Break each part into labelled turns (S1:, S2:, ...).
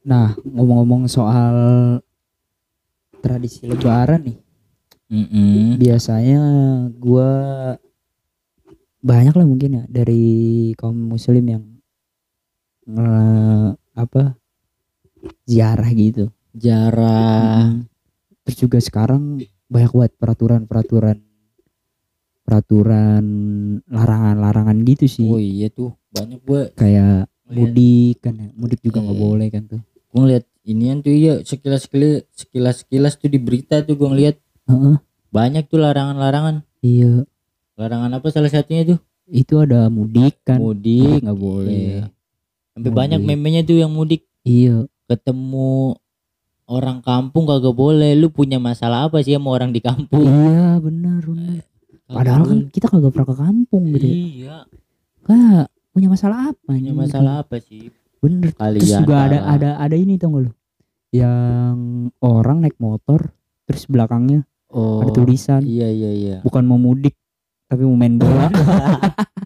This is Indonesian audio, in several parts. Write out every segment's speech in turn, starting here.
S1: Nah, ngomong-ngomong soal tradisi lebaran nih.
S2: Mm-mm.
S1: Biasanya gua banyak lah mungkin ya dari kaum muslim yang nge- apa ziarah gitu.
S2: Jarah.
S1: Mm. Terus juga sekarang banyak banget peraturan-peraturan peraturan larangan-larangan gitu sih.
S2: Oh iya tuh banyak gue
S1: Kayak mudik kan ya. Mudik juga nggak
S2: Iya.
S1: boleh kan tuh.
S2: Gue ngeliat inian tuh iya sekilas sekilas sekilas sekilas tuh di berita tuh gue ngeliat
S1: Heeh.
S2: banyak tuh larangan-larangan.
S1: Iya,
S2: Larangan apa salah satunya tuh?
S1: itu ada mudik kan.
S2: Mudik
S1: nggak boleh.
S2: Iya. Sampai
S1: Mudik.
S2: banyak memenya tuh yang mudik
S1: Iya.
S2: ketemu orang kampung kagak boleh. Lu punya masalah apa sih sama orang di kampung?
S1: Iya benar benar. Padahal kan kita kagak pernah ke kampung gitu. ya.
S2: Iya.
S1: Kak punya masalah apa?
S2: Punya masalah apa sih?
S1: Bener.
S2: Kalian
S1: Terus juga ada ada ada ini tau gak lu? Yang orang naik motor terus belakangnya
S2: Oh.
S1: ada tulisan
S2: Iya iya iya.
S1: bukan mau mudik tapi mau main bola.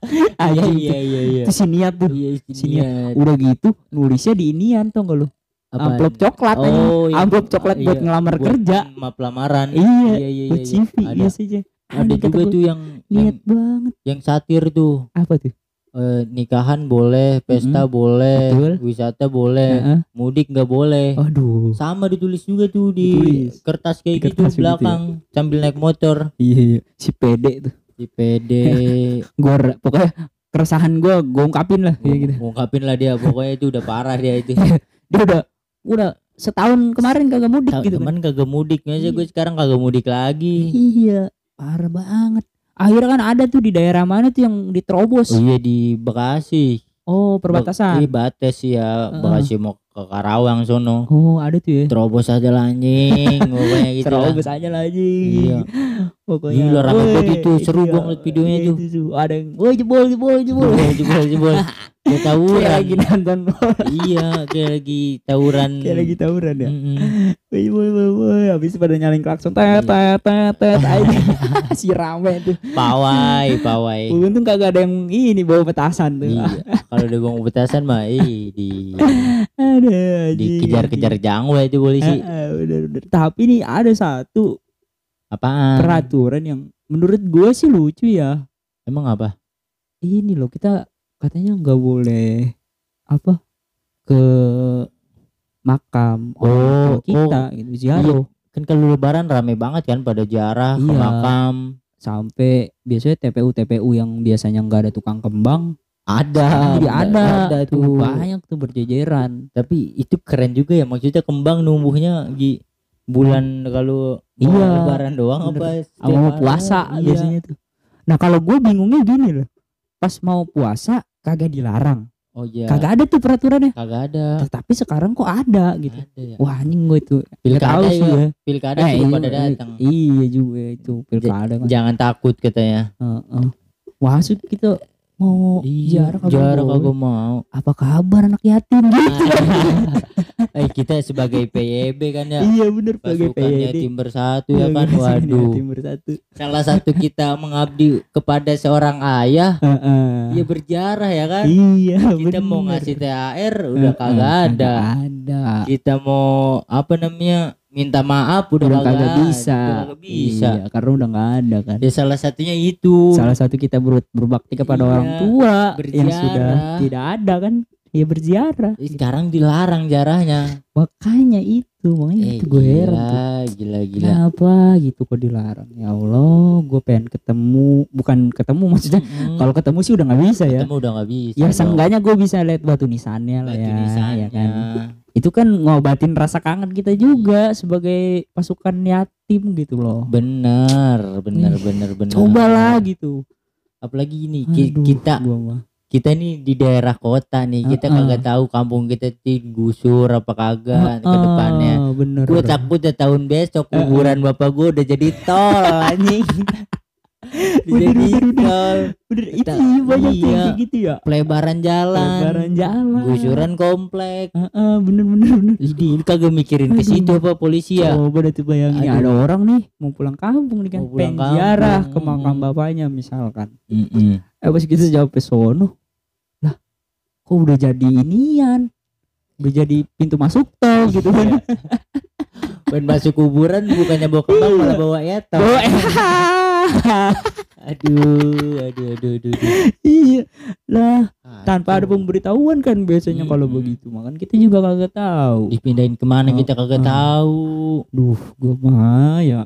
S2: Iya
S1: Anjing,
S2: iya iya iya.
S1: Itu si niat tuh.
S2: Iya
S1: Sini
S2: iya.
S1: Udah gitu nulisnya di inian tau gak lu?
S2: Apaan?
S1: Amplop coklat aja.
S2: Oh, iya.
S1: Amplop coklat buat
S2: Iya.
S1: ngelamar
S2: Buat
S1: kerja.
S2: Map lamaran.
S1: Iya.
S2: iya iya
S1: Buat
S2: iya.
S1: CV
S2: Ada
S1: iya saja.
S2: ada juga tuh yang yang,
S1: niat banget.
S2: yang satir tuh.
S1: Apa tuh?
S2: Eh, nikahan boleh, pesta
S1: Mm-mm.
S2: boleh,
S1: Betul.
S2: wisata boleh,
S1: Heeh.
S2: mudik nggak boleh.
S1: Aduh.
S2: Sama ditulis juga tuh di
S1: Ditulis.
S2: kertas kayak
S1: Di
S2: gitu
S1: kertas begitu ya?
S2: belakang sambil naik motor
S1: Iya, iya. si pede tuh.
S2: di PD
S1: Gua ra- pokoknya keresahan gua gua ungkapin lah kayak gitu.
S2: ngungkapin lah dia pokoknya itu udah parah dia itu
S1: Dia udah udah setahun kemarin kagak mudik gitu kan.
S2: teman kagak mudik aja gue sekarang kagak mudik lagi
S1: Iya, parah banget. Akhirnya kan ada tuh di daerah mana tuh yang diterobos.
S2: oh iya di Bekasi
S1: Oh, perbatasan.
S2: batas ya
S1: Heeh.
S2: Bekasi mau ke Karawang sono
S1: Oh, ada tuh ya.
S2: terobos aja lah anjing pokoknya gitu lah.
S1: Terobos aja lagi.
S2: Iya.
S1: Pokoknya.
S2: Gila, rame banget itu, seru
S1: iya,
S2: gua ngeliat videonya
S1: iya,
S2: tuh.
S1: itu. Ada yang, woi jebol jebol jebol.
S2: jebol jebol jebol kayak
S1: Kayak
S2: tawuran
S1: lagi nonton
S2: iya kayak lagi tawuran
S1: kayak lagi tawuran ya. Woi woi woi woi, habis pada nyalain klakson
S2: Iya.
S1: tet tet tet tet si rame tuh.
S2: pawai pawai
S1: Untung kagak ada yang ini bawa petasan tuh.
S2: iya kalau udah bang betasan mah ih di
S1: Ada
S2: dikejar-kejar jangwa itu polisi.
S1: Udah, udah. Tapi nih ada satu
S2: apaan?
S1: peraturan yang menurut gue sih lucu ya.
S2: emang apa?
S1: Ini loh kita katanya nggak boleh apa ke makam
S2: Oh,
S1: orang kita gitu ziarah
S2: kan kalau lebaran rame banget kan pada jarah ke
S1: Iya.
S2: makam.
S1: Sampai biasanya TPU TPU yang biasanya nggak ada tukang kembang
S2: ada
S1: jadi ada,
S2: tuh.
S1: tuh. Banyak tuh berjejeran.
S2: Tapi itu keren juga ya maksudnya kembang numbuhnya di bulan kalau
S1: Iya,
S2: lebaran doang
S1: bener.
S2: apa
S1: mau puasa
S2: iya.
S1: biasanya tuh. Nah kalau gue bingungnya gini loh. Pas mau puasa kagak dilarang.
S2: Oh iya.
S1: Kagak ada tuh peraturannya.
S2: Kagak ada.
S1: Tetapi sekarang kok ada gitu.
S2: Ada ya.
S1: Wah anjing gue tuh.
S2: Pilkada
S1: sih
S2: ya. Pilkada
S1: Eh,
S2: suruh
S1: iya,
S2: pada
S1: iya,
S2: datang.
S1: iya juga itu pilkada. Kan
S2: jangan takut katanya.
S1: Heeh. Masuk kita mau
S2: jarang
S1: boleh.
S2: kagak mau?
S1: apa kabar anak yatim? Gitu kan
S2: eh kita sebagai PYB kan ya.
S1: Iya bener sebagai PYD
S2: tim bersatu ya kan?
S1: Iya,
S2: waduh.
S1: tim bersatu.
S2: Salah satu kita mengabdi kepada seorang ayah dia berjarah ya kan?
S1: Iya
S2: kita mau ngasih THR udah
S1: Heeh,
S2: kagak ada.
S1: kagak ada.
S2: Kita mau apa namanya minta maaf udah,
S1: udah
S2: kagak
S1: kagak
S2: ada,
S1: bisa.
S2: Udah kagak bisa.
S1: iya, karena udah nggak ada kan.
S2: Ya salah satunya itu.
S1: Salah satu kita ber- berbakti kepada
S2: Iya,
S1: orang tua yang
S2: berziarah.
S1: sudah tidak ada kan. Ya berziarah.
S2: Sekarang dilarang jarahnya
S1: makanya itu makanya
S2: eh,
S1: itu gue heran tuh.
S2: gila gila. Gila
S1: kenapa gitu kok dilarang? Ya Allah gue pengen ketemu bukan ketemu maksudnya.
S2: Mm-mm.
S1: kalau ketemu sih udah nggak bisa ya.
S2: Ketemu udah nggak bisa
S1: ya seenggaknya gue bisa lihat batu nisannya lah
S2: Batu
S1: ya,
S2: nisannya.
S1: ya kan itu kan ngobatin rasa kangen kita juga sebagai pasukan yatim gitu loh.
S2: Bener bener bener bener.
S1: cobalah gitu.
S2: Apalagi ini
S1: Aduh,
S2: kita kita nih di daerah kota nih kita
S1: Heeh.
S2: kagak tahu kampung kita digusur apa kagak ke
S1: Ah,
S2: depannya.
S1: bener.
S2: Gue takutnya tahun besok kuburan bapak gue udah jadi tol anjing jadi
S1: bener, bener.
S2: tol
S1: bener itu banyak tuh yang
S2: iya.
S1: kayak gitu ya
S2: pelebaran jalan
S1: lebaran jalan
S2: gusuran komplek
S1: Heeh, bener bener bener
S2: ini ini kagak mikirin ke situ apa polisi ya
S1: Coba deh tuh bayangin
S2: Aduh.
S1: ada orang nih mau pulang kampung nih kan pengen ziarah ke makam
S2: mm.
S1: bapaknya misalkan.
S2: Mm-mm.
S1: Eh pas kita jawab ke sono. Lah, kok udah jadi inian? udah jadi pintu masuk tol gitu kan
S2: ban masuk kuburan bukannya bawa kembang malah bawa eto
S1: Bawa-
S2: aduh aduh aduh aduh, aduh.
S1: iya lah tanpa ada pemberitahuan kan biasanya kalau
S2: Mm-mm.
S1: begitu makan kita juga kagak tahu
S2: dipindahin ke mana
S1: Oh,
S2: kita kagak
S1: ah.
S2: tahu
S1: duh gua mah ya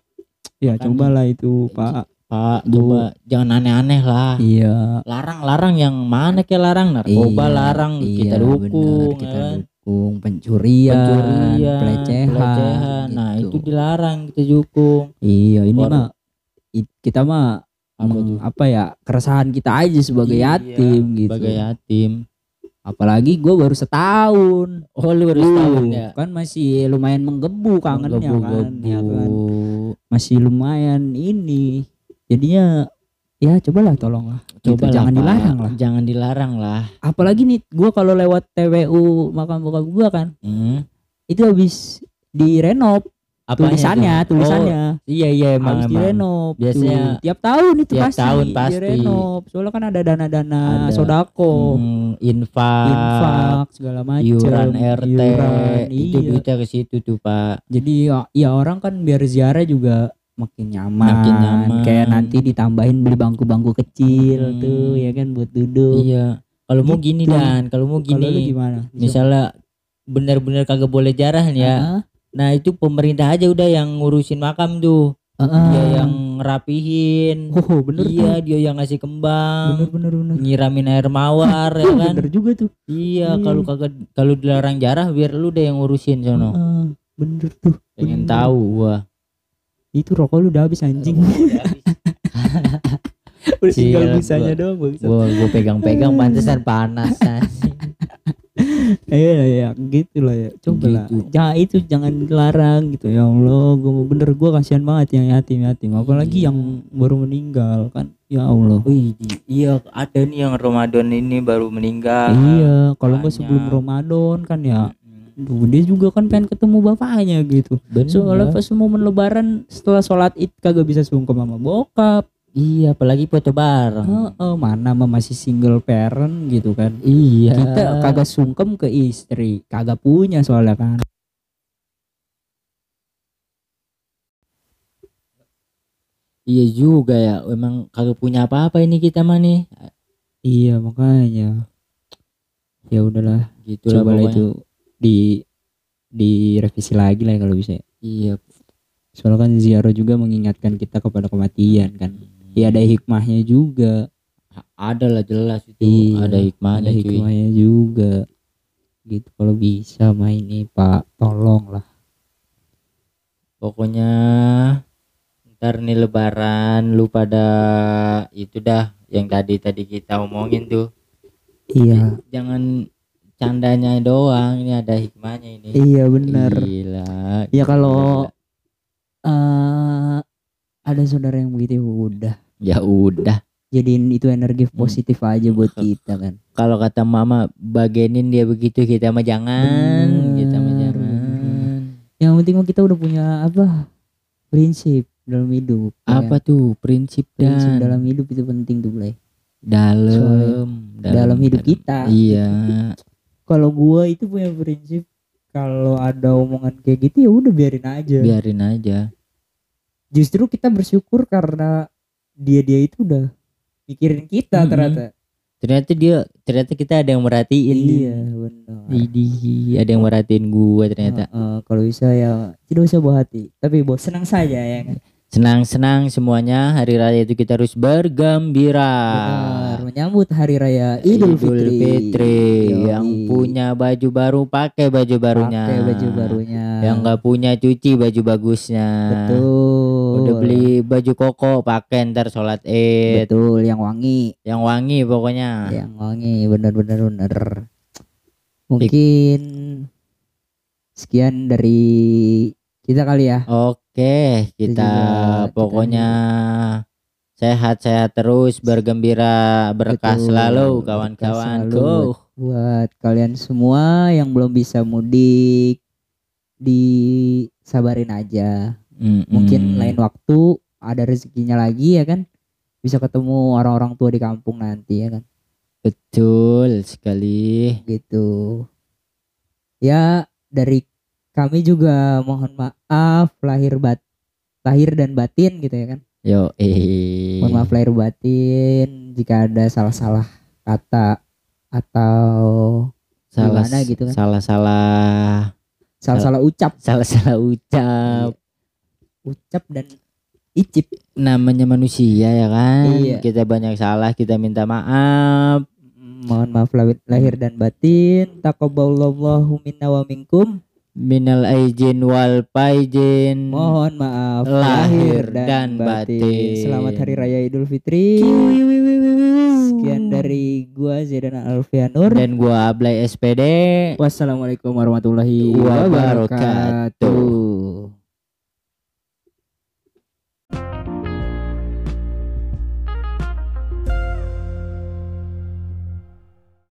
S1: ya
S2: Kan-
S1: cobalah itu pak
S2: pak
S1: Bu.
S2: coba jangan aneh-aneh lah
S1: iya
S2: larang-larang yang mana kayak larang narkoba
S1: Iya,
S2: larang
S1: iya,
S2: kita
S1: bener,
S2: dukung
S1: kita
S2: ya kan?
S1: dukung pencurian,
S2: pencurian
S1: pelecehan,
S2: pelecehan. nah
S1: gitu.
S2: itu dilarang kita dukung
S1: iya ini mah kita mah
S2: apa
S1: meng- apa ya keresahan kita aja sebagai
S2: Iya,
S1: yatim gitu.
S2: sebagai yatim.
S1: Apalagi gue baru setahun.
S2: Oh lu baru
S1: Uh,
S2: setahun ya?
S1: kan masih lumayan menggebu kangennya kan ya kan? Masih lumayan ini. Jadinya ya cobalah tolonglah. Gitu,
S2: Coba
S1: jangan dilarang lah.
S2: Jangan dilarang lah.
S1: Apalagi nih gua kalau lewat TWU makam bokap gua kan
S2: hmm.
S1: itu habis direnov
S2: Apanya
S1: tulisannya
S2: tuh?
S1: tulisannya
S2: oh, iya iya emang, emang.
S1: direnov
S2: Biasanya
S1: tuh. tiap tahun itu
S2: tiap
S1: pasti
S2: tahun pasti.
S1: direnov soalnya kan ada dana-dana
S2: Ada.
S1: sodako
S2: Hmm, infak,
S1: infak segala macam
S2: iuran RT
S1: iuran,
S2: itu
S1: iya.
S2: duitnya ke situ tuh pak
S1: jadi ya, ya orang kan biar ziarah juga makin nyaman.
S2: Makin nyaman.
S1: kayak nanti ditambahin beli bangku-bangku kecil
S2: Hmm.
S1: tuh ya kan buat duduk
S2: iya kalau mau gini
S1: Gitu.
S2: dan kalau mau gini
S1: gimana
S2: misalnya benar-benar kagak boleh jarah nih ya
S1: Heeh.
S2: Nah itu pemerintah aja udah yang ngurusin makam tuh.
S1: Heeh.
S2: dia yang ngerapihin.
S1: Oh bener
S2: iya
S1: tuh.
S2: dia yang ngasih
S1: bener
S2: kembang.
S1: Bener bener
S2: nyiramin air mawar ya
S1: Oh,
S2: kan?
S1: bener juga tuh.
S2: Iya
S1: Iya.
S2: kalau kagak kalau dilarang jarah biar lu deh yang ngurusin sono.
S1: Heeh, bener tuh.
S2: Pengen
S1: bener.
S2: tahu gua.
S1: Itu rokok lu udah habis anjing. Udah tinggal
S2: Gila,
S1: busanya
S2: gua-
S1: doang bang
S2: gua gua pegang-pegang pantesan panas anjing.
S1: Iya ya gitu lah ya. Coba lah
S2: Gitu.
S1: jangan itu jangan dilarang gitu. Ya Allah gue bener gue kasihan banget yang yatim yatim. Apalagi
S2: Iya.
S1: yang baru meninggal kan. Ya Allah.
S2: Wih, iya ada nih yang Ramadan ini baru meninggal.
S1: iya kalau nggak
S2: banyak.
S1: sebelum Ramadan kan ya. Duh, dia juga kan pengen ketemu bapaknya gitu.
S2: Bener.
S1: soalnya pas momen lebaran setelah sholat id kagak bisa sungkem sama bokap
S2: Iya, apalagi foto bareng.
S1: Heeh, mana mah masih single parent gitu kan
S2: Iya.
S1: kita kagak sungkem ke istri kagak punya soalnya kan
S2: Iya juga ya. Emang kagak punya apa-apa ini kita mah nih.
S1: iya makanya ya udahlah
S2: Gitu lah pokoknya.
S1: itu di direvisi lagi lah kalau bisa
S2: Iya.
S1: soalnya kan ziarah juga mengingatkan kita kepada kematian kan ya ada hikmahnya juga
S2: Ada lah jelas itu.
S1: Iya,
S2: ada hikmahnya
S1: ada
S2: cuy.
S1: hikmahnya juga gitu kalau bisa mah ini pak tolong lah
S2: Pokoknya ntar nih lebaran lu pada itu dah yang tadi tadi kita omongin tuh.
S1: iya
S2: Jangan candanya doang, ini ada hikmahnya ini.
S1: iya bener
S2: Gila.
S1: ya kalau eh ada saudara yang begitu udah
S2: Ya udah.
S1: jadiin itu energi positif aja buat kita kan
S2: Kalau kata mama bagenin dia begitu kita mah jangan,
S1: Bener,
S2: kita mah
S1: bener.
S2: jangan.
S1: yang penting mah kita udah punya apa prinsip dalam hidup ya
S2: Apa
S1: kan?
S2: tuh prinsip
S1: prinsip
S2: dan
S1: dalam hidup itu penting tuh Blay
S2: dalam,
S1: dalam hidup kita.
S2: Iya.
S1: kalau gua itu punya prinsip kalau ada omongan kayak gitu ya udah biarin aja
S2: Biarin aja.
S1: justru kita bersyukur karena dia dia itu udah mikirin kita
S2: Mm-mm.
S1: ternyata
S2: Ternyata dia ternyata kita ada yang merhatiin.
S1: iya benar
S2: ada yang merhatiin gua ternyata.
S1: Heeh, kalau bisa ya tidak usah bawa hati tapi bawa senang saja ya kan
S2: Senang-senang semuanya hari raya itu kita harus bergembira.
S1: Benar, menyambut hari raya Idul Fitri,
S2: Fitri.
S1: Yoi.
S2: Yang punya baju baru pakai baju barunya.
S1: pakai baju barunya
S2: Yang nggak punya cuci baju bagusnya.
S1: betul
S2: Udah beli baju koko pakai ntar sholat id.
S1: betul yang wangi
S2: Yang wangi pokoknya.
S1: yang wangi bener bener mungkin sekian dari kita kali ya
S2: Oke, kita pokoknya sehat-sehat terus, bergembira, berkah
S1: Betul,
S2: selalu kawan-kawan. Go.
S1: buat kalian semua yang belum bisa mudik disabarin aja mungkin
S2: Mm-mm.
S1: lain waktu ada rezekinya lagi ya kan bisa ketemu orang-orang tua di kampung nanti ya kan
S2: Betul sekali.
S1: gitu ya dari kami juga mohon maaf lahir bat lahir dan batin gitu ya kan
S2: Yo, eh.
S1: mohon maaf lahir batin jika ada salah-salah kata atau
S2: salah
S1: gimana gitu kan.
S2: Salah salah
S1: salah-salah ucap
S2: salah salah ucap.
S1: Ucap dan icip
S2: Namanya manusia ya kan.
S1: Iya.
S2: Kita banyak salah, kita minta maaf.
S1: mohon maaf lahir, lahir dan batin taqabbalallahu minna wa minkum
S2: Minal aijin wal faizin.
S1: mohon maaf
S2: Lahir dan batin.
S1: selamat hari raya idul fitri sekian dari gua Zaidan Alfianur
S2: dan gua Ablay SPD.
S1: wassalamualaikum warahmatullahi
S2: Wabarakatuh.
S1: wabarakatuh